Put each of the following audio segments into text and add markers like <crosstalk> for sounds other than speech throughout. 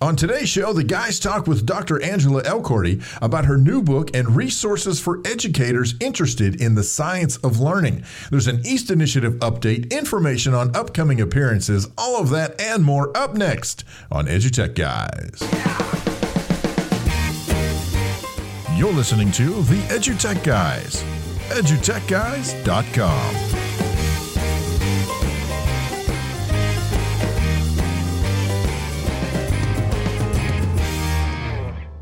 On today's show, the guys talk with Dr. Angela Elkordy about her new book and resources for educators interested in the science of learning. There's an EAST Initiative update, information on upcoming appearances, all of that and more up next on EduTech Guys. You're listening to the EduTech Guys, edutechguys.com.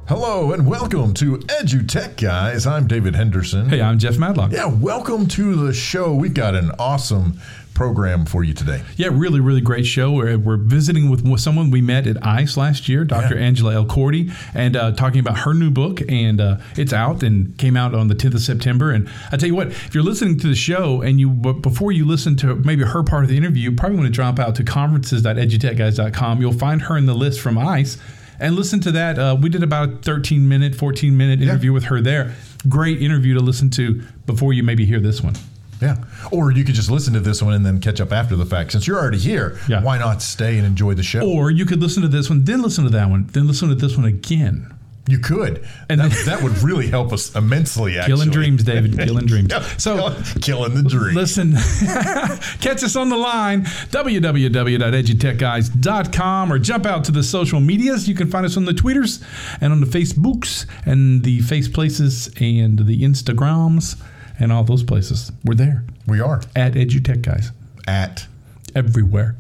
Hello and welcome to EduTech Guys. I'm David Henderson. Hey, I'm Jeff Madlock. Yeah, welcome to the show. We've got an awesome program for you today. Yeah, really, really great show. We're, we're visiting with someone we met at ICE last year, Dr. Yeah. Angela Elkordy, and uh, talking about her new book. And uh, it's out and came out on the 10th of September. And I tell you what, if you're listening to the show and you before you listen to maybe her part of the interview, you probably want to drop out to conferences.edutechguys.com. You'll find her in the list from ICE and listen to that. Uh, we did about a 13 minute, 14 minute interview yeah. with her there. Great interview to listen to before you maybe hear this one. Yeah. Or you could just listen to this one and then catch up after the fact. Since you're already here, yeah. why not stay and enjoy the show? Or you could listen to this one, then listen to that one, then listen to this one again. You could, and that, that would really help us immensely. Actually, <laughs> killing dreams, David, killing dreams. so, killing the dream. Listen, <laughs> catch us on the line www.edutechguys.com or jump out to the social medias. You can find us on the Twitters and on the Facebooks and the Face Places and the Instagrams and all those places. We're there. We are at EduTech Guys. At everywhere.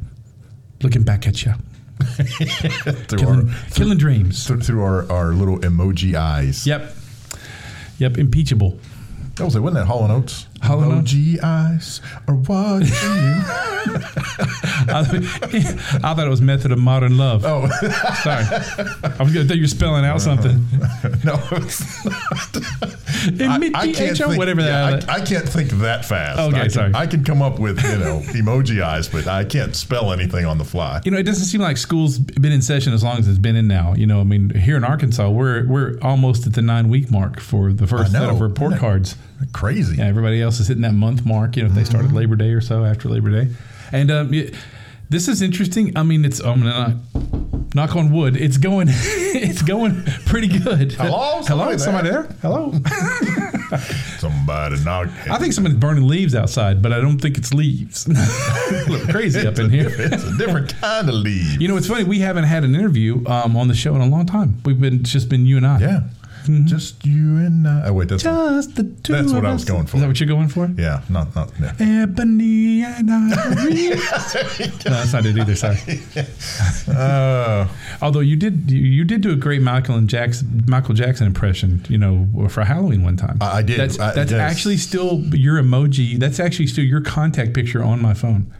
Looking back at you. <laughs> through killing, our, killing dreams through, through our, our little emoji eyes. Yep. Yep. Impeachable. That was it. Wasn't that Hall and Oates? And Emoji eyes are watching you. <laughs> I, I, thought it was Method of Modern Love. Oh, sorry. I was going to think you're spelling out something. <laughs> no, it's not. I, I can't think, whatever yeah, that. I, I, can't think that fast. Okay, I can, sorry. I can come up with you know <laughs> emoji eyes, but I can't spell anything on the fly. You know, it doesn't seem like school's been in session as long as it's been in now. You know, I mean, here in Arkansas, we're we're almost at the nine week mark for the first set of report cards. Crazy. Yeah, everybody else is hitting that month mark. You know, if they started mm-hmm. Labor Day or so after Labor Day, and um, this is interesting. I mean, it's I'm gonna knock on wood. It's going, <laughs> it's going pretty good. Hello, hello, somebody there? Hello. <laughs> somebody knock. I think somebody's burning leaves outside, but I don't think it's leaves. <laughs> Look crazy up in here. it's a different kind of leaves. You know, it's funny. We haven't had an interview um, on the show in a long time. We've been just been you and I. Yeah. Mm-hmm. Just you and I. Oh wait, that's just what, the two. That's what I was going for. Is that what you're going for? Yeah, not not. Yeah. Ebony and Ivory. <laughs> no, that's not it either. Sorry. Uh, <laughs> Although you did you, you, did do a great Michael and Jackson Michael Jackson impression, you know, for Halloween one time. I, I did. That's, I, that's actually still your emoji. That's actually still your contact picture on my phone.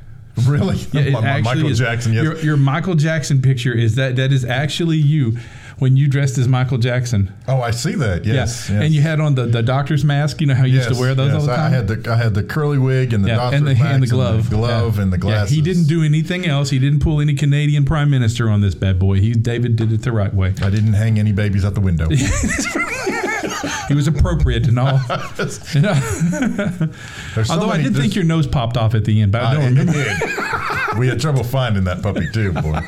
Really? Yeah, <laughs> my, Michael is, Jackson. Yes. Your, your Michael Jackson picture is that that is actually you when you dressed as Michael Jackson. Oh, I see that. Yes, yeah. yes. and you had on the, the doctor's mask. You know how you yes, used to wear those yes. all the time. I had the I had the curly wig and the yeah, doctor's and the, mask and the glove, and the glove, yeah. and the glasses. Yeah, he didn't do anything else. He didn't pull any Canadian prime minister on this bad boy. He David did it the right way. I didn't hang any babies out the window. <laughs> <laughs> he was appropriate and all. You know? <laughs> So Although I did think your nose popped off at the end, but I I- don't it remember. did. we had trouble finding that puppy too, boy.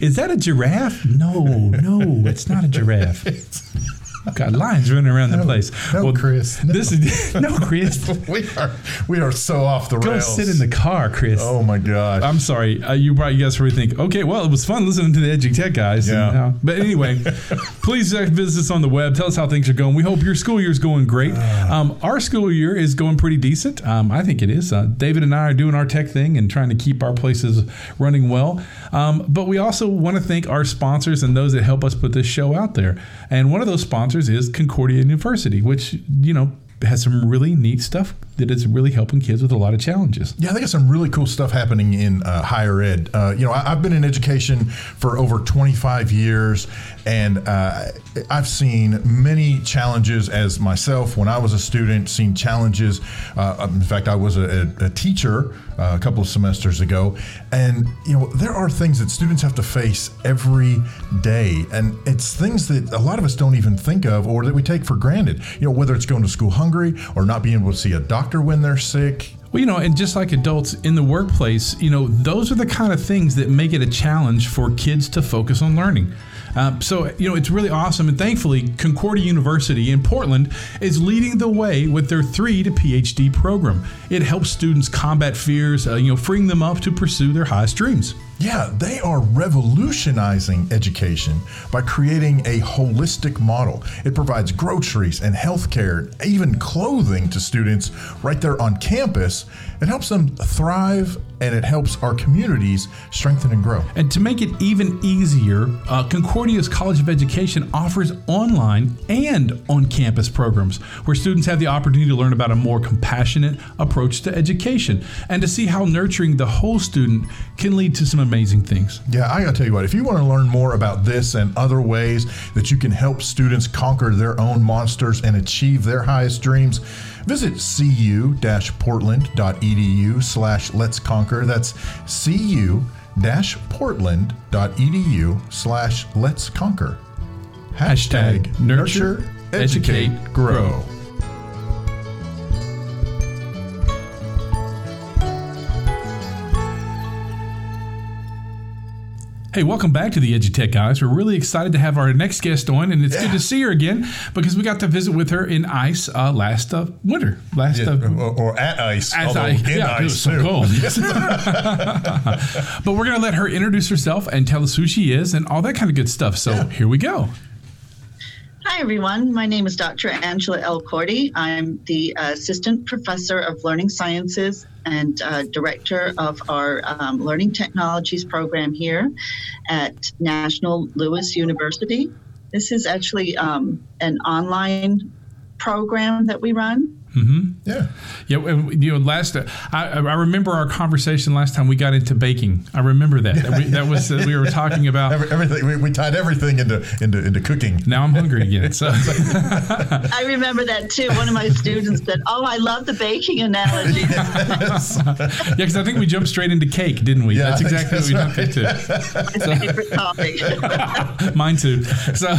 Is that a giraffe? No, no, it's not a giraffe. <laughs> Got lions running around the place. <laughs> no, Chris, no. This is no, Chris. we are we are so off the Go rails. sit in the car, Chris. Oh my gosh. I'm sorry. Uh, you probably guys probably think, okay, well, it was fun listening to the Edgy Tech guys. and, Yeah. uh, but anyway, <laughs> please uh, visit us on the web. Tell us how things are going. We hope your school year is going great. Um, our school year is going pretty decent. Um, I think it is. Uh, David and I are doing our tech thing and trying to keep our places running well. Um, but we also want to thank our sponsors and those that help us put this show out there. And one of those sponsors is Concordia University, which, you know, has some really neat stuff that is really helping kids with a lot of challenges. Yeah, I think it's some really cool stuff happening in uh, higher ed. Uh, you know, I, I've been in education for over 25 years, and uh, I've seen many challenges as myself when I was a student. Seen challenges. Uh, in fact, I was a, a, a teacher uh, a couple of semesters ago, and you know, there are things that students have to face every day, and it's things that a lot of us don't even think of or that we take for granted. You know, whether it's going to school hungry or not being able to see a doctor when they're sick. Well, you know, and just like adults in the workplace, you know, those are the kind of things that make it a challenge for kids to focus on learning. Uh, so, you know, it's really awesome. And thankfully, Concordia University in Portland is leading the way with their three to PhD program. It helps students combat fears, uh, you know, freeing them up to pursue their highest dreams. Yeah, they are revolutionizing education by creating a holistic model. It provides groceries and healthcare, even clothing to students right there on campus. It helps them thrive and it helps our communities strengthen and grow. And to make it even easier, uh, Concordia's College of Education offers online and on campus programs where students have the opportunity to learn about a more compassionate approach to education and to see how nurturing the whole student can lead to some amazing things. Yeah, I gotta tell you what, if you want to learn more about this and other ways that you can help students conquer their own monsters and achieve their highest dreams, visit cu-portland.edu slash let's conquer. That's cu-portland.edu slash let's conquer. Hashtag nurture, educate, grow. Hey, welcome back to the EduTech guys. We're really excited to have our next guest on, and it's good to see her again because we got to visit with her in ice uh, last uh, winter. Last Yeah, uh, or, or at ice, As although I, in yeah, it was ice so too. cold. <laughs> but we're going to let her introduce herself and tell us who she is and all that kind of good stuff. So Yeah. here we go. Hi, everyone. My name is Dr. Angela Elkordy. I'm the Assistant Professor of Learning Sciences and uh, Director of our um, Learning Technologies program here at National Louis University. This is actually um, an online program that we run. Yeah. Yeah, and, you know, last uh, I, I remember our conversation last time we got into baking. I remember that. That, we, that was uh, we were talking about. <laughs> Every, everything we, we tied everything into into into cooking. Now I'm hungry again. So <laughs> <laughs> I remember that too. One of my students said, Oh, I love the baking analogy. yeah, because I think we jumped straight into cake, didn't we? Yeah, that's I think exactly what we that's jumped into. My favorite topic. Mine too. So,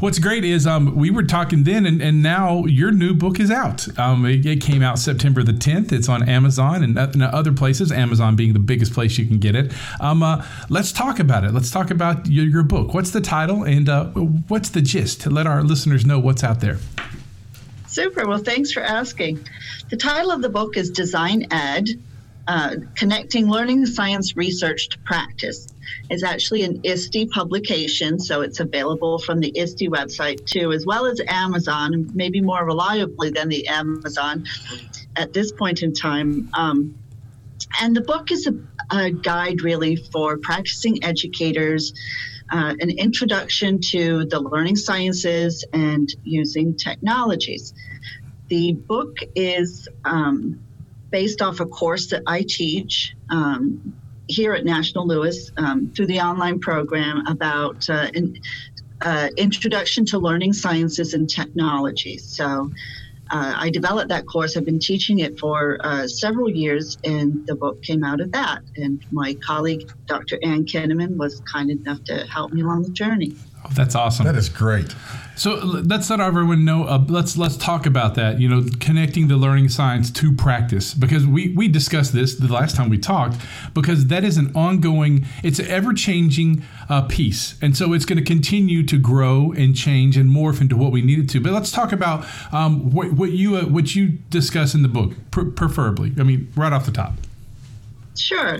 what's great is um, we were talking then, and, and now your new book is out. Um, it, it came out September the 10th. It's on Amazon and, uh, and other places, Amazon being the biggest place you can get it. Um, uh, let's talk about it. Let's talk about your, your book. What's the title and uh, what's the gist to let our listeners know what's out there? Super. Well, thanks for asking. The title of the book is Design Ed uh, Connecting Learning Science Research to Practice. is actually an ISTE publication, so it's available from the ISTE website too, as well as Amazon, maybe more reliably than the Amazon at this point in time. Um, and the book is a, a guide really for practicing educators, uh, an introduction to the learning sciences and using technologies. The book is um, based off a course that I teach um, here at National Louis um, through the online program about uh, an uh, introduction to learning sciences and technologies. So uh, I developed that course. I've been teaching it for uh, several years, and the book came out of that. And my colleague, Dr. Ann Kinneman, was kind enough to help me along the journey. Oh, that's awesome. That is great. So let's let everyone know. Uh, let's let's talk about that. You know, connecting the learning science to practice because we we discussed this the last time we talked because that is an ongoing. It's an ever changing uh, piece, and so it's going to continue to grow and change and morph into what we need it to. But let's talk about um, what, what you uh, what you discuss in the book, pr- preferably. I mean, right off the top. Sure.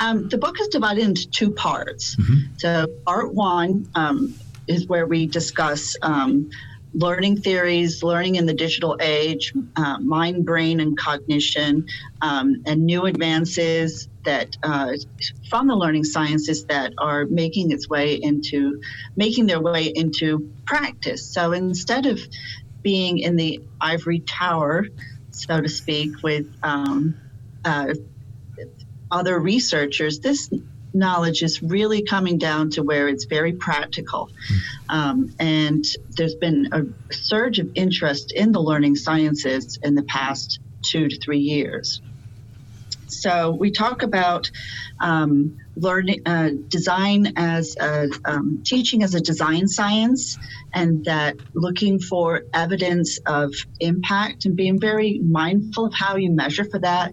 Um, the book is divided into two parts. Mm-hmm. So, part one um, is where we discuss um, learning theories, learning in the digital age, uh, mind, brain, and cognition, um, and new advances that uh, from the learning sciences that are making its way into making their way into practice. So instead of being in the ivory tower, so to speak, with um, uh, other researchers, this knowledge is really coming down to where it's very practical. Um, and there's been a surge of interest in the learning sciences in the past two to three years. So we talk about um, learning uh, design as a, um, teaching as a design science, and that looking for evidence of impact and being very mindful of how you measure for that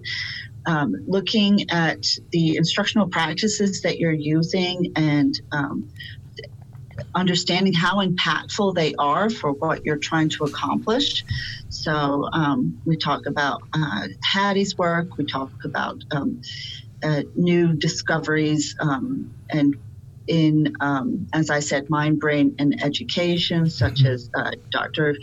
um, looking at the instructional practices that you're using and um, understanding how impactful they are for what you're trying to accomplish. So um, we talk about uh, Hattie's work, we talk about um, uh, new discoveries um, and in, um, as I said, mind, brain, and education, such mm-hmm. as uh, Dr.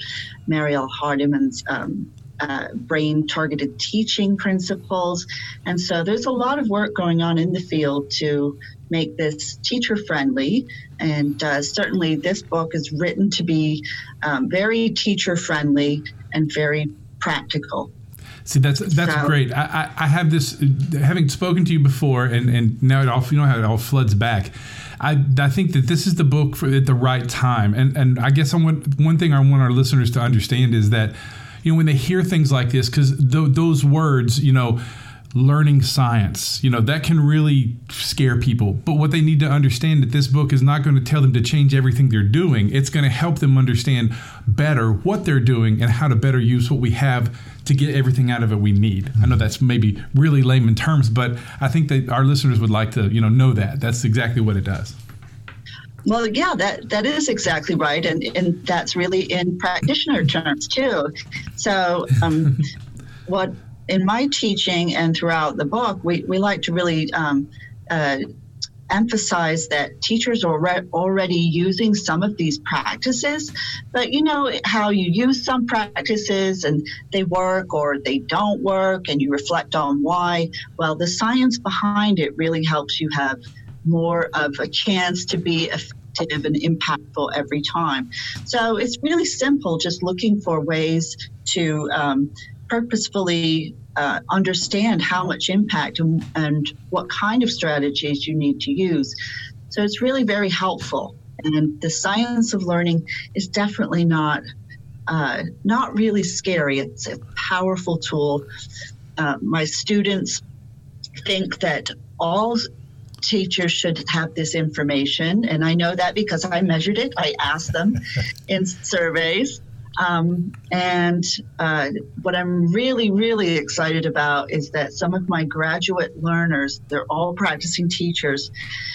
Mariale Hardiman's um, uh, brain targeted teaching principles. And so there's a lot of work going on in the field to make this teacher friendly. And uh, certainly this book is written to be um, very teacher friendly and very practical. See, that's that's so, great. I, I, I, have this, having spoken to you before, and, and now it all you know how it all floods back. I, I think that this is the book for at the right time, and and I guess I want, one thing I want our listeners to understand is that you know, when they hear things like this, because th- those words, you know, learning science, you know, that can really scare people. But what they need to understand that this book is not going to tell them to change everything they're doing. It's going to help them understand better what they're doing and how to better use what we have to get everything out of it we need. I know that's maybe really layman terms, but I think that our listeners would like to, you know, know that. That's exactly what it does. Well, yeah, that, that is exactly right. And, and that's really in practitioner terms, too. So, um, <laughs> what in my teaching and throughout the book, we, we like to really um, uh, emphasize that teachers are already using some of these practices, but you know how you use some practices and they work or they don't work, and you reflect on why. Well, the science behind it really helps you have more of a chance to be effective and impactful every time. So it's really simple, just looking for ways to um, purposefully uh, understand how much impact and, and what kind of strategies you need to use. So it's really very helpful. And the science of learning is definitely not uh, not really scary. It's a powerful tool. Uh, my students think that all teachers should have this information. And I know that because I measured it, I asked them <laughs> in surveys. Um, and uh, what I'm really, really excited about is that some of my graduate learners, they're all practicing teachers,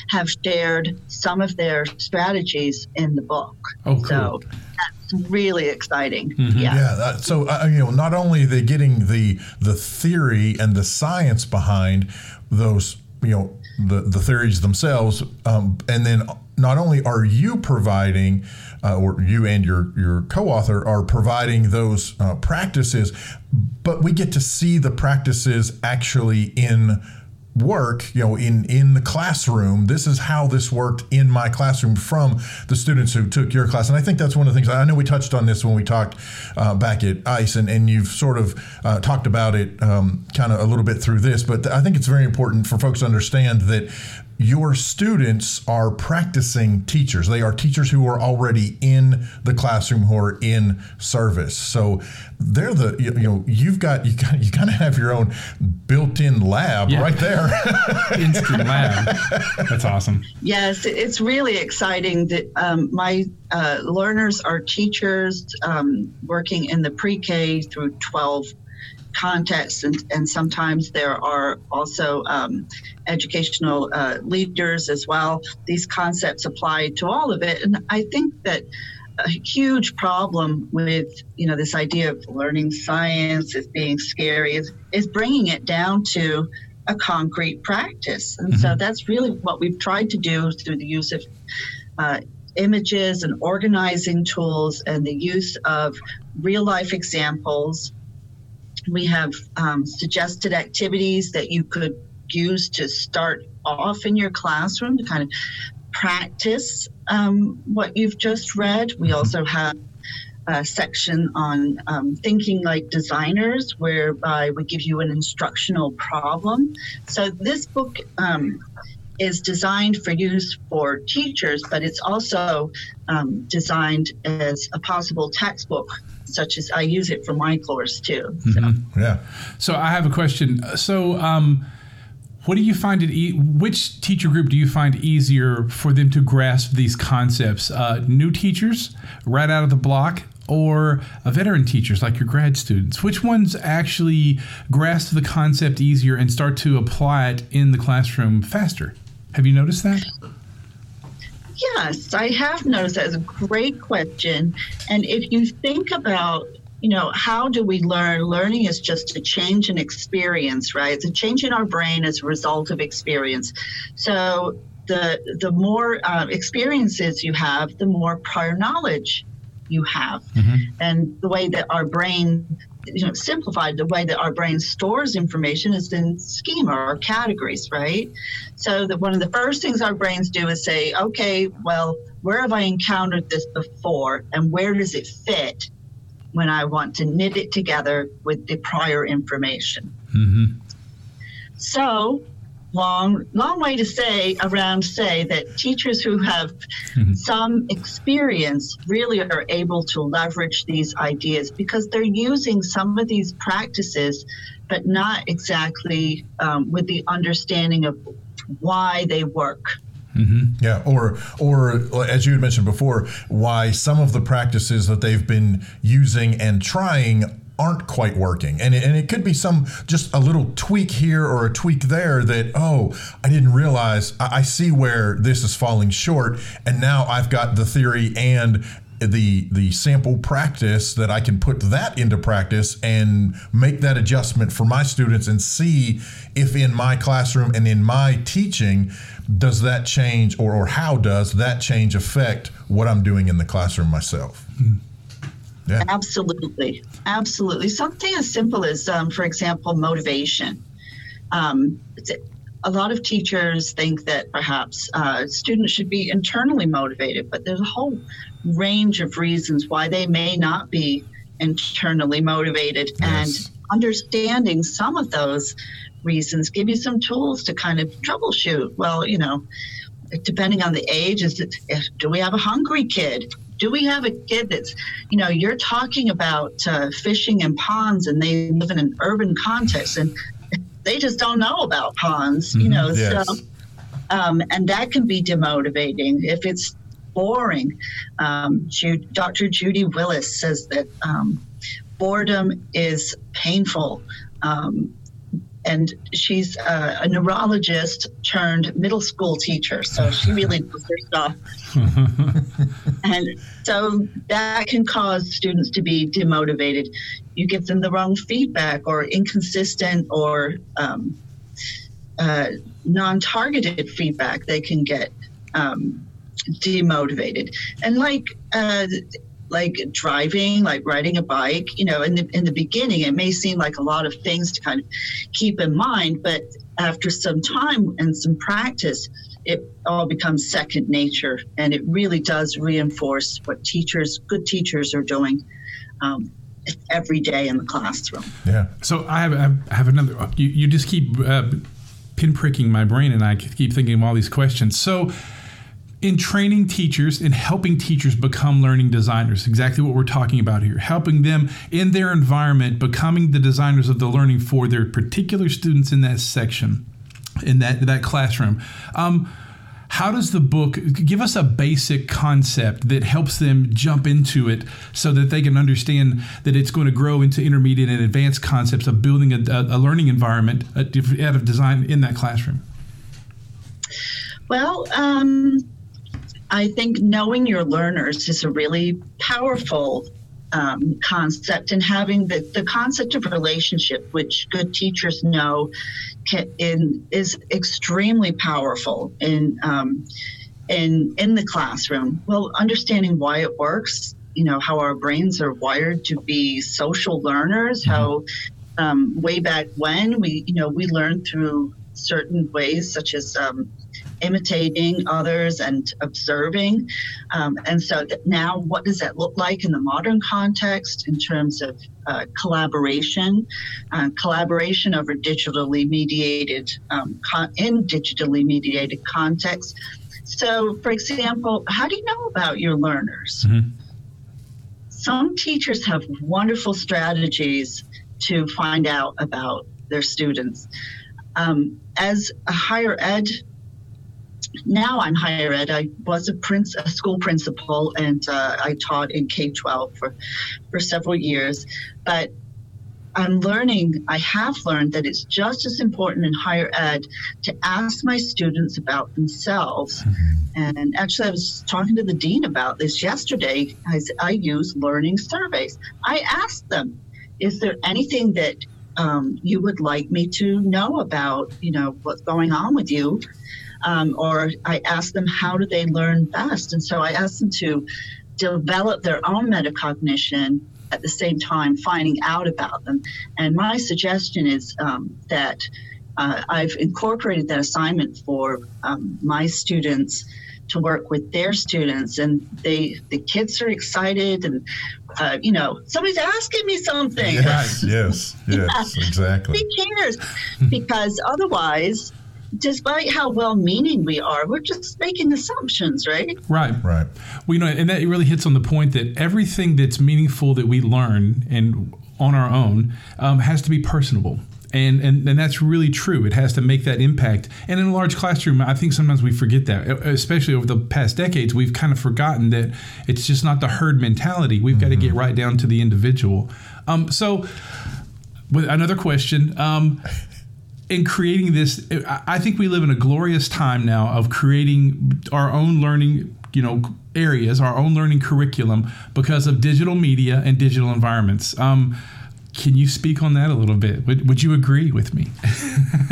have shared some of their strategies in the book. Oh, cool. So that's really exciting. Mm-hmm. Yeah. Yeah. That, so uh, you know, not only are they getting the the theory and the science behind those, you know, the, the theories themselves. Um, and then not only are you providing, uh, or you and your, your co author are providing those uh, practices, but we get to see the practices actually in work, you know, in in the classroom. This is how this worked in my classroom from the students who took your class. And I think that's one of the things. I know we touched on this when we talked uh, back at ICE, and, and you've sort of uh, talked about it um, kind of a little bit through this. But I think it's very important for folks to understand that your students are practicing teachers. They are teachers who are already in the classroom, who are in service. So they're the you know you've got you kind you kind of have your own built-in lab Yeah. right there. <laughs> Instant lab. That's awesome. Yes, it's really exciting that um, my uh, learners are teachers um, working in the pre-K through 12 context, and, and sometimes there are also um, educational uh, leaders as well. These concepts apply to all of it, and I think that a huge problem with you know this idea of learning science as being scary is, is bringing it down to a concrete practice, and so that's really what we've tried to do through the use of uh, images and organizing tools and the use of real life examples we have um, suggested activities that you could use to start off in your classroom to kind of practice um, what you've just read. We also have a section on um, thinking like designers, whereby we give you an instructional problem. So this book um, is designed for use for teachers, but it's also um, designed as a possible textbook, such as I use it for my course too. So. yeah. So I have a question. So, um, what do you find it? E- which teacher group do you find easier for them to grasp these concepts? Uh, new teachers, right out of the block, or uh, veteran teachers like your grad students? Which ones actually grasp the concept easier and start to apply it in the classroom faster? Have you noticed that? Yes, I have noticed that. It's a great question. And if you think about, you know, how do we learn? Learning is just a change in experience, right? It's a change in our brain as a result of experience. So the the more uh, experiences you have, the more prior knowledge you have, and the way that our brain you know, simplified, the way that our brain stores information is in schema or categories, right? So that one of the first things our brains do is say, okay, well, where have I encountered this before, and where does it fit when I want to knit it together with the prior information? Mm-hmm. So, long, long way to say around say that teachers who have some experience really are able to leverage these ideas because they're using some of these practices, but not exactly um, with the understanding of why they work. Yeah, or or as you had mentioned before, why some of the practices that they've been using and trying aren't quite working, and it, and it could be some just a little tweak here or a tweak there that oh I didn't realize. I, I see where this is falling short, and now I've got the theory and the the sample practice that I can put that into practice and make that adjustment for my students and see if in my classroom and in my teaching does that change or, or how does that change affect what I'm doing in the classroom myself. Hmm. Yeah. Absolutely, absolutely. Something as simple as, um, for example, motivation. Um, a lot of teachers think that perhaps uh, students should be internally motivated, but there's a whole range of reasons why they may not be internally motivated. Yes. And understanding some of those reasons give you some tools to kind of troubleshoot. Well, you know, depending on the age, is it do we have a hungry kid? Do we have a kid that's, you know, you're talking about uh, fishing and ponds and they live in an urban context and they just don't know about ponds, you know. Yes. So, um, and that can be demotivating if it's boring. Um, Dr. Judy Willis says that um, boredom is painful. Um, and she's uh, a neurologist turned middle school teacher, so she really knows her stuff. <laughs> and so that can cause students to be demotivated. You give them the wrong feedback, or inconsistent, or um, uh, non-targeted feedback. They can get um, demotivated. And like uh, like driving, like riding a bike, you know, in the in the beginning, it may seem like a lot of things to kind of keep in mind, but after some time and some practice, it all becomes second nature, and it really does reinforce what teachers, good teachers, are doing um, every day in the classroom. Yeah. So I have, I have another. You, you just keep uh, pinpricking my brain, and I keep thinking of all these questions. So, in training teachers and helping teachers become learning designers, exactly what we're talking about here, helping them in their environment, becoming the designers of the learning for their particular students in that section, in that that classroom. Um, how does the book give us a basic concept that helps them jump into it so that they can understand that it's going to grow into intermediate and advanced concepts of building a, a learning environment out of design in that classroom? Well, um, I think knowing your learners is a really powerful um, concept and having the, the concept of relationship, which good teachers know can, in, is extremely powerful in, um, in, in the classroom. Well, understanding why it works, you know, how our brains are wired to be social learners, mm-hmm. how um, way back when we, you know, we learned through certain ways, such as um, imitating others and observing. Um, and so now, what does that look like in the modern context in terms of uh, collaboration, uh, collaboration over digitally mediated, um, con- in digitally mediated context? So, for example, how do you know about your learners? Mm-hmm. Some teachers have wonderful strategies to find out about their students. Um, as a higher ed now I'm higher ed. I was a, prince, a school principal, and uh, I taught in K 12 for, for several years. But I'm learning, I have learned that it's just as important in higher ed to ask my students about themselves. Mm-hmm. And actually, I was talking to the dean about this yesterday. I, I use learning surveys. I asked them, is there anything that um, you would like me to know about, you know, what's going on with you? Um, or I ask them how do they learn best. And so I ask them to develop their own metacognition at the same time finding out about them. And my suggestion is um, that uh, I've incorporated that assignment for um, my students to work with their students and they the kids are excited and uh, you know somebody's asking me something yes yes yes <laughs> yeah. exactly who cares because otherwise despite how well meaning we are, we're just making assumptions, right? Right. Right. Well, you know, and that really hits on the point that everything that's meaningful that we learn and on our own um, has to be personable. And, and and that's really true. It has to make that impact. And in a large classroom, I think sometimes we forget that. Especially over the past decades, we've kind of forgotten that it's just not the herd mentality. We've mm-hmm. got to get right down to the individual. Um, so, with another question, um, in creating this, I think we live in a glorious time now of creating our own learning, you know, areas, our own learning curriculum because of digital media and digital environments. Um, can you speak on that a little bit? Would, would you agree with me?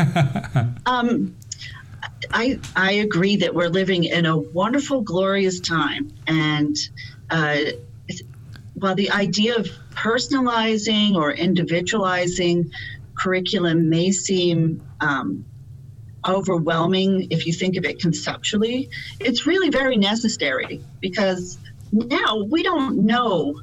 <laughs> um, I I agree that we're living in a wonderful, glorious time, and uh, while the idea of personalizing or individualizing curriculum may seem um, overwhelming if you think of it conceptually, it's really very necessary because now we don't know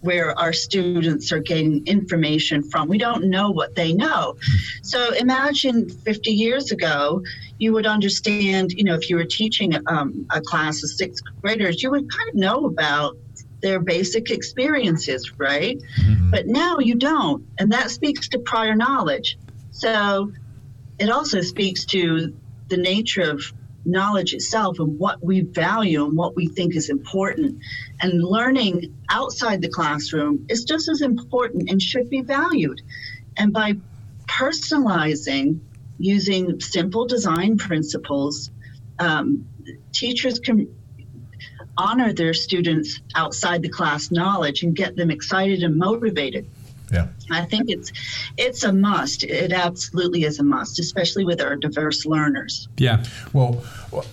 where our students are getting information from. We don't know what they know. So imagine 50 years ago, you would understand, you know, if you were teaching um, a class of sixth graders, you would kind of know about their basic experiences, right? Mm-hmm. But now you don't. And that speaks to prior knowledge. So it also speaks to the nature of knowledge itself and what we value and what we think is important. And learning outside the classroom is just as important and should be valued. And by personalizing using simple design principles, um, teachers can honor their students outside the class knowledge and get them excited and motivated. Yeah. I think it's it's a must. It absolutely is a must, especially with our diverse learners. Yeah. Well,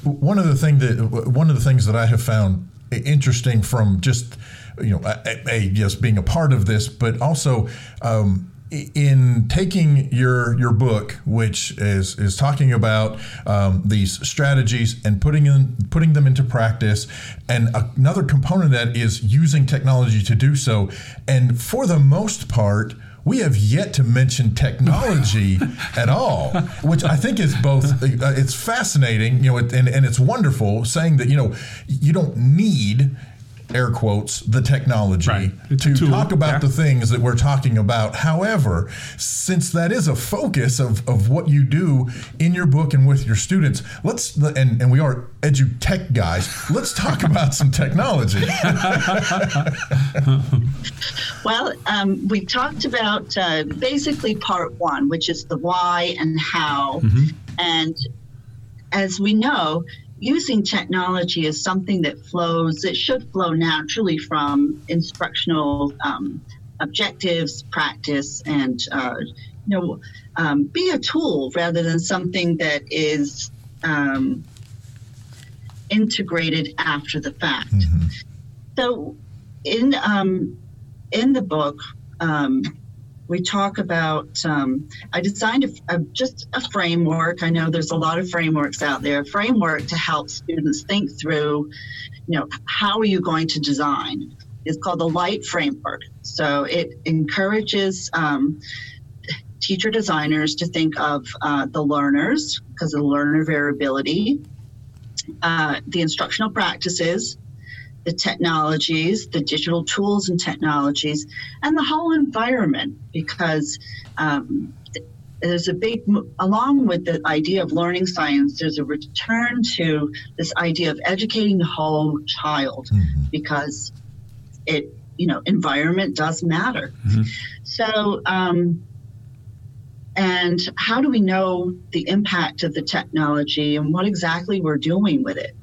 one of the thing that one of the things that I have found interesting from just you know a, a, just being a part of this, but also um, in taking your your book, which is is talking about um, these strategies and putting in putting them into practice, and another component of that is using technology to do so. And for the most part, we have yet to mention technology <laughs> at all, which I think is both. Uh, it's fascinating, you know, and, and it's wonderful saying that you know you don't need air quotes the technology Right. to Tool, talk about yeah. the things that we're talking about. However, since that is a focus of, of what you do in your book and with your students, let's and, and we are edu tech guys, let's talk <laughs> about some technology. <laughs> Well, um, we talked about uh, basically part one, which is the why and how. And as we know, using technology is something that flows, it should flow naturally from instructional um, objectives, practice, and, uh, you know, um, be a tool rather than something that is um, integrated after the fact. So, in um, in the book, um, we talk about. Um, I designed a, a, just a framework. I know there's a lot of frameworks out there. A framework to help students think through, you know, how are you going to design? It's called the Light Framework. So it encourages. Um, teacher designers to think of uh, the learners because of the learner variability, uh, the instructional practices, the technologies, the digital tools and technologies, and the whole environment because um, there's a big, along with the idea of learning science, there's a return to this idea of educating the whole child because it, you know, environment does matter. So, um, and how do we know the impact of the technology and what exactly we're doing with it?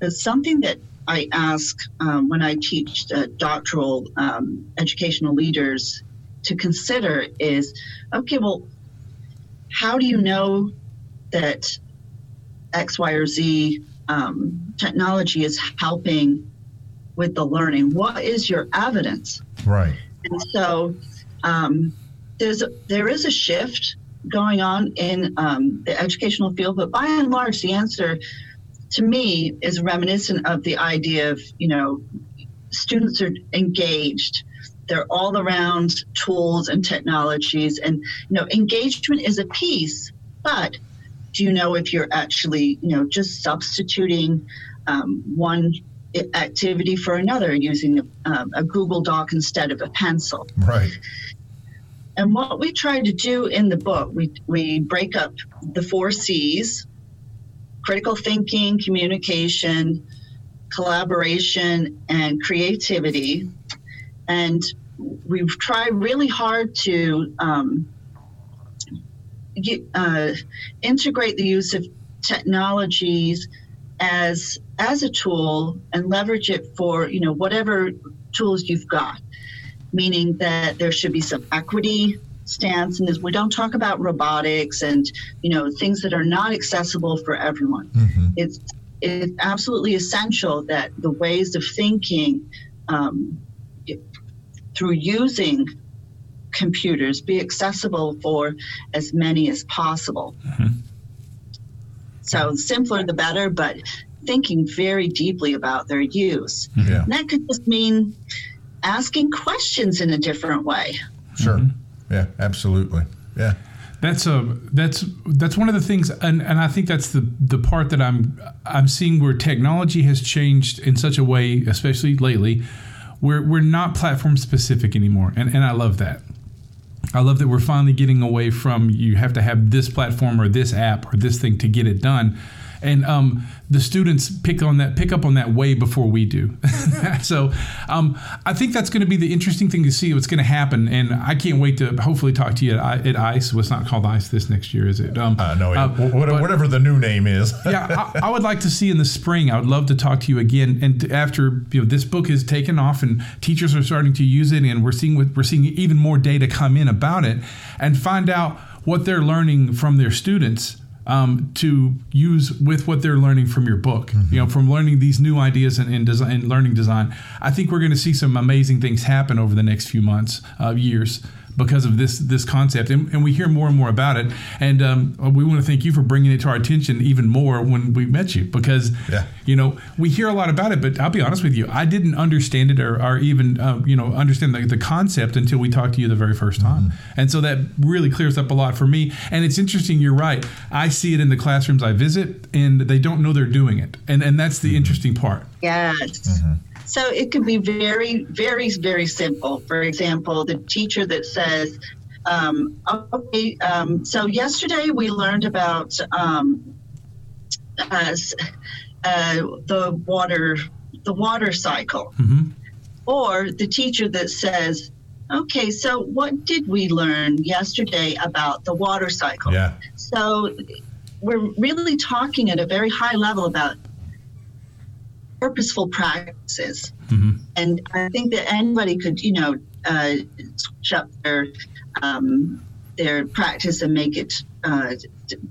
It's something that I ask um, when I teach uh, doctoral um, educational leaders to consider is okay, well, how do you know that X, Y, or Z um, technology is helping with the learning? What is your evidence? right. And so um, there's a, there is a shift going on in um, the educational field, but by and large, the answer to me is reminiscent of the idea of you know students are engaged. They're all around tools and technologies, and you know engagement is a piece, but do you know if you're actually you know just substituting um, one activity for another using a, um, a Google Doc instead of a pencil? Right. And what we try to do in the book, we, we break up the four C's critical thinking, communication, collaboration, and creativity. And we've tried really hard to um, uh, integrate the use of technologies as as a tool and leverage it for you know whatever tools you've got meaning that there should be some equity stance and this we don't talk about robotics and you know things that are not accessible for everyone mm-hmm. it's it's absolutely essential that the ways of thinking um, it- through using computers be accessible for as many as possible mm-hmm. so simpler the better but thinking very deeply about their use Yeah. and that could just mean asking questions in a different way. Sure. Mm-hmm. Yeah. Absolutely. Yeah. That's a that's that's one of the things, and, and I think that's the the part that I'm I'm seeing where technology has changed in such a way, especially lately, where we're not platform specific anymore, and and I love that. I love that we're finally getting away from you have to have this platform or this app or this thing to get it done, and um, the students pick on that pick up on that way before we do. <laughs> so um, I think that's going to be the interesting thing to see what's going to happen, and I can't wait to hopefully talk to you at, at ICE. What's not called ICE this next year, is it? Um, Uh, no, uh, wh- what- but- whatever the new name is. <laughs> yeah, I, I would like to see in the spring. I would love to talk to you again. And after you know this book is taken off and teachers are starting to use it, and we're seeing what we're seeing even more data come in about it, and find out what they're learning from their students. Um, to use with what they're learning from your book, you know, from learning these new ideas and, and design and learning design. I think we're going to see some amazing things happen over the next few months, uh, years. Because of this this concept, and, and we hear more and more about it. And um, we want to thank you for bringing it to our attention even more when we met you, because Yeah. you know we hear a lot about it, but I'll be honest with you, I didn't understand it or, or even uh, you know understand the, the concept until we talked to you the very first time, and so that really clears up a lot for me. And it's interesting. You're right. I see it in the classrooms I visit, and they don't know they're doing it, and and that's the interesting part. Yes. So it can be very, very, very simple. For example, the teacher that says, um, okay, um, so yesterday we learned about um, uh, uh, the water, the water cycle, Mhm. or the teacher that says, okay, so what did we learn yesterday about the water cycle? Yeah. So we're really talking at a very high level about purposeful practices. Mhm. And I think that anybody could, you know, uh, switch up their um, their practice and make it uh,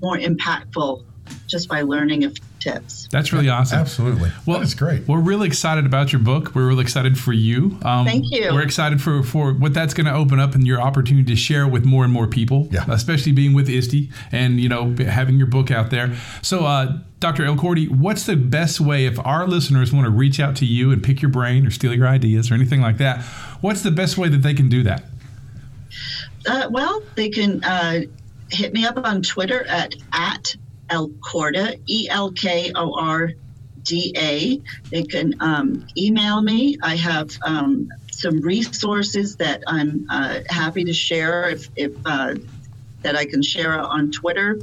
more impactful just by learning a few tips. That's really awesome. Absolutely. Well, That's great. We're really excited about your book. We're really excited for you. Um, Thank you. We're excited for, for what that's going to open up and your opportunity to share with more and more people, Yeah. especially being with ISTE and, you know, having your book out there. So, uh, Dr. Elkordy, what's the best way if our listeners want to reach out to you and pick your brain or steal your ideas or anything like that? What's the best way that they can do that? Uh, well, they can uh, hit me up on Twitter at at Elkorda, E L K O R D A. They can um, email me. I have um, some resources that I'm uh, happy to share if, if uh, that I can share on Twitter.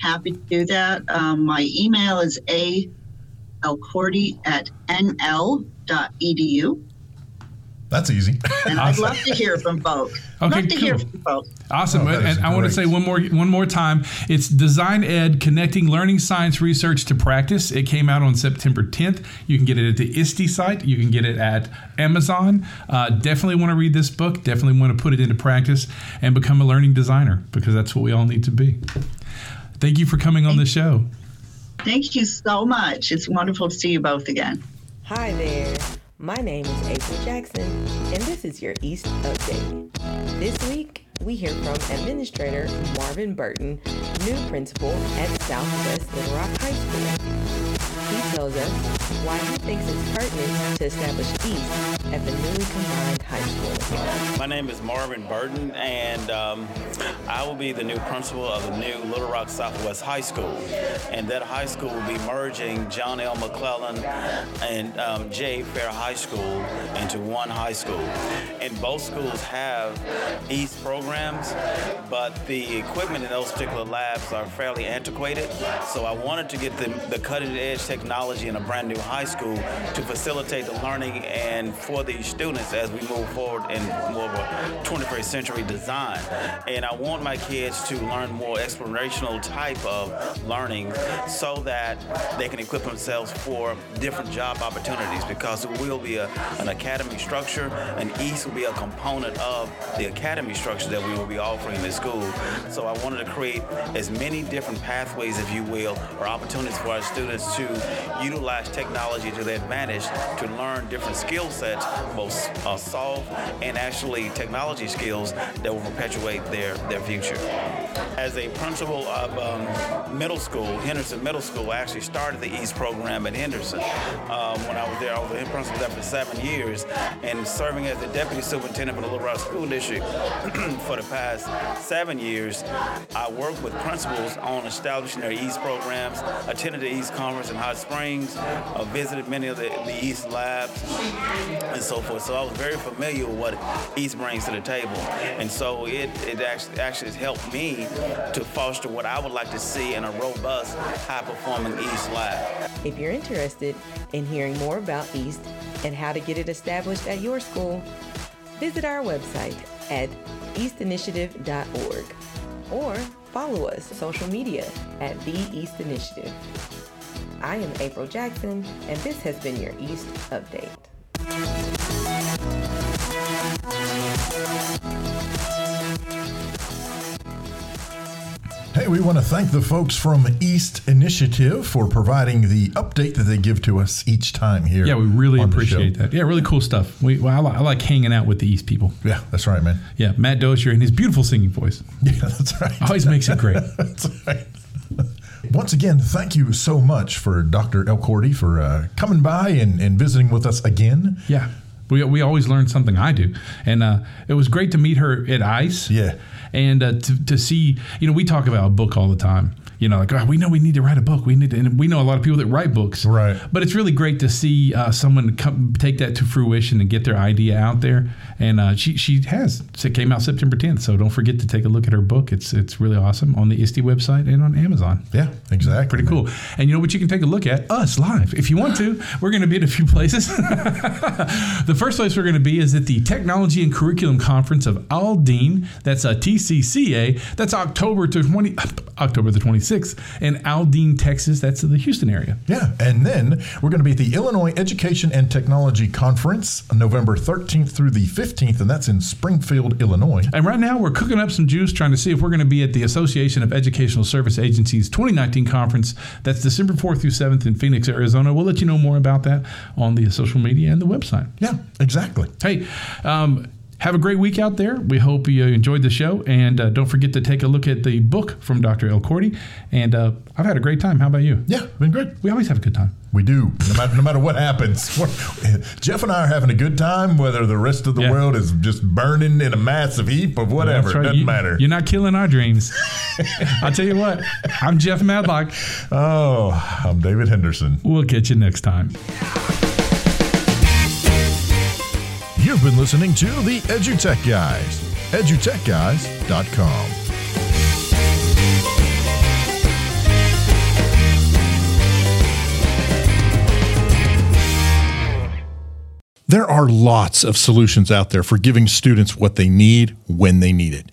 Happy to do that. Um, my email is a elkordy at nl.edu. That's easy. And I'd love to hear from both. Okay, love to hear cool. from both. Awesome. Oh, and is I want to say one more one more time. It's Design Ed connecting learning science research to practice. It came out on September 10th. You can get it at the ISTE site. You can get it at Amazon. Uh, definitely want to read this book. Definitely want to put it into practice and become a learning designer because that's what we all need to be. Thank you for coming on the show. Thank you so much. It's wonderful to see you both again. Hi there. My name is April Jackson, and this is your EAST Update. This week, we hear from Administrator Marvin Burton, new principal at Southwest Little Rock High School. He tells us why he thinks it's pertinent to establish EAST at the newly combined high school. My name is Marvin Burton, and um, I will be the new principal of the new Little Rock Southwest High School. And that high school will be merging John L. McClellan and um, J. Fair High School into one high school. And both schools have EAST programs, but the equipment in those particular labs are fairly antiquated. So I wanted to get the, the cutting edge technology in a brand new high school to facilitate the learning and for these students as we move forward in more of a 21st century design. And I want my kids to learn more explorational type of learning so that they can equip themselves for different job opportunities because it will be a, an academy structure and EAST will be a component of the academy structure that we will be offering in this school. So I wanted to create as many different pathways, if you will, or opportunities for our students to utilize technology to their advantage to learn different skill sets, both uh, and actually technology skills that will perpetuate their, their future. As a principal of um, middle school, Henderson Middle School, I actually started the EAST program at Henderson. Um, when I was there, I was the principal there for seven years and serving as the deputy superintendent for the Little Rock School District <clears throat> for the past seven years. I worked with principals on establishing their EAST programs, attended the EAST Conference in Hot Springs, uh, visited many of the, the EAST labs, and so forth. So I was very familiar with what EAST brings to the table. And so it, it actually, actually has helped me to foster what I would like to see in a robust, high performing EAST lab. If you're interested in hearing more about EAST and how to get it established at your school, visit our website at eastinitiative.org or follow us social media at The EAST Initiative. I am April Jackson, and this has been your EAST Update. Hey, we want to thank the folks from EAST Initiative for providing the update that they give to us each time here. Yeah, we really appreciate that. Yeah, really cool stuff. We, well, I, li- I like hanging out with the EAST people. Yeah, that's right, man. Yeah, Matt Dozier and his beautiful singing voice <laughs> Yeah, that's right. always makes it great. <laughs> That's right. <laughs> Once again, thank you so much for Dr. Elkordy for uh, coming by and, and visiting with us again. Yeah. We, we always learn something. I do, and uh, it was great to meet her at ICE. Yeah. And uh, to, to see, you know, we talk about a book all the time. You know, like oh, we know we need to write a book. We need to, and we know a lot of people that write books. Right. But it's really great to see uh, someone come take that to fruition and get their idea out there. And uh, she she has. It came out September 10th, so don't forget to take a look at her book. It's it's really awesome on the ISTE website and on Amazon. Yeah, exactly. Pretty cool. And you know what you can take a look at? Us live. If you want to, <gasps> we're going to be at a few places. <laughs> the first place we're going to be is at the Technology and Curriculum Conference of Aldine. That's a TCCA. That's October to 20, October the 26th in Aldine, Texas. That's in the Houston area. Yeah, and then we're going to be at the Illinois Education and Technology Conference November 13th through the 15th, and that's in Springfield, Illinois. And right now, we're cooking up some juice, trying to see if we're going to be at the Association of Educational Service Agencies 2019 conference. That's December 4th through 7th in Phoenix, Arizona. We'll let you know more about that on the social media and the website. Yeah, exactly. Hey, um, have a great week out there. We hope you enjoyed the show. And uh, don't forget to take a look at the book from Dr. Elkordy. And uh, I've had a great time. How about you? Yeah, been great. We always have a good time. We do, no matter, no matter what happens. <laughs> Jeff and I are having a good time, whether the rest of the Yeah. world is just burning in a massive heap of whatever. Right. Doesn't You- matter. You're not killing our dreams. <laughs> I'll tell you what, I'm Jeff Madlock. Oh, I'm David Henderson. We'll catch you next time. You've been listening to the EduTech Guys, edutechguys.com. There are lots of solutions out there for giving students what they need when they need it.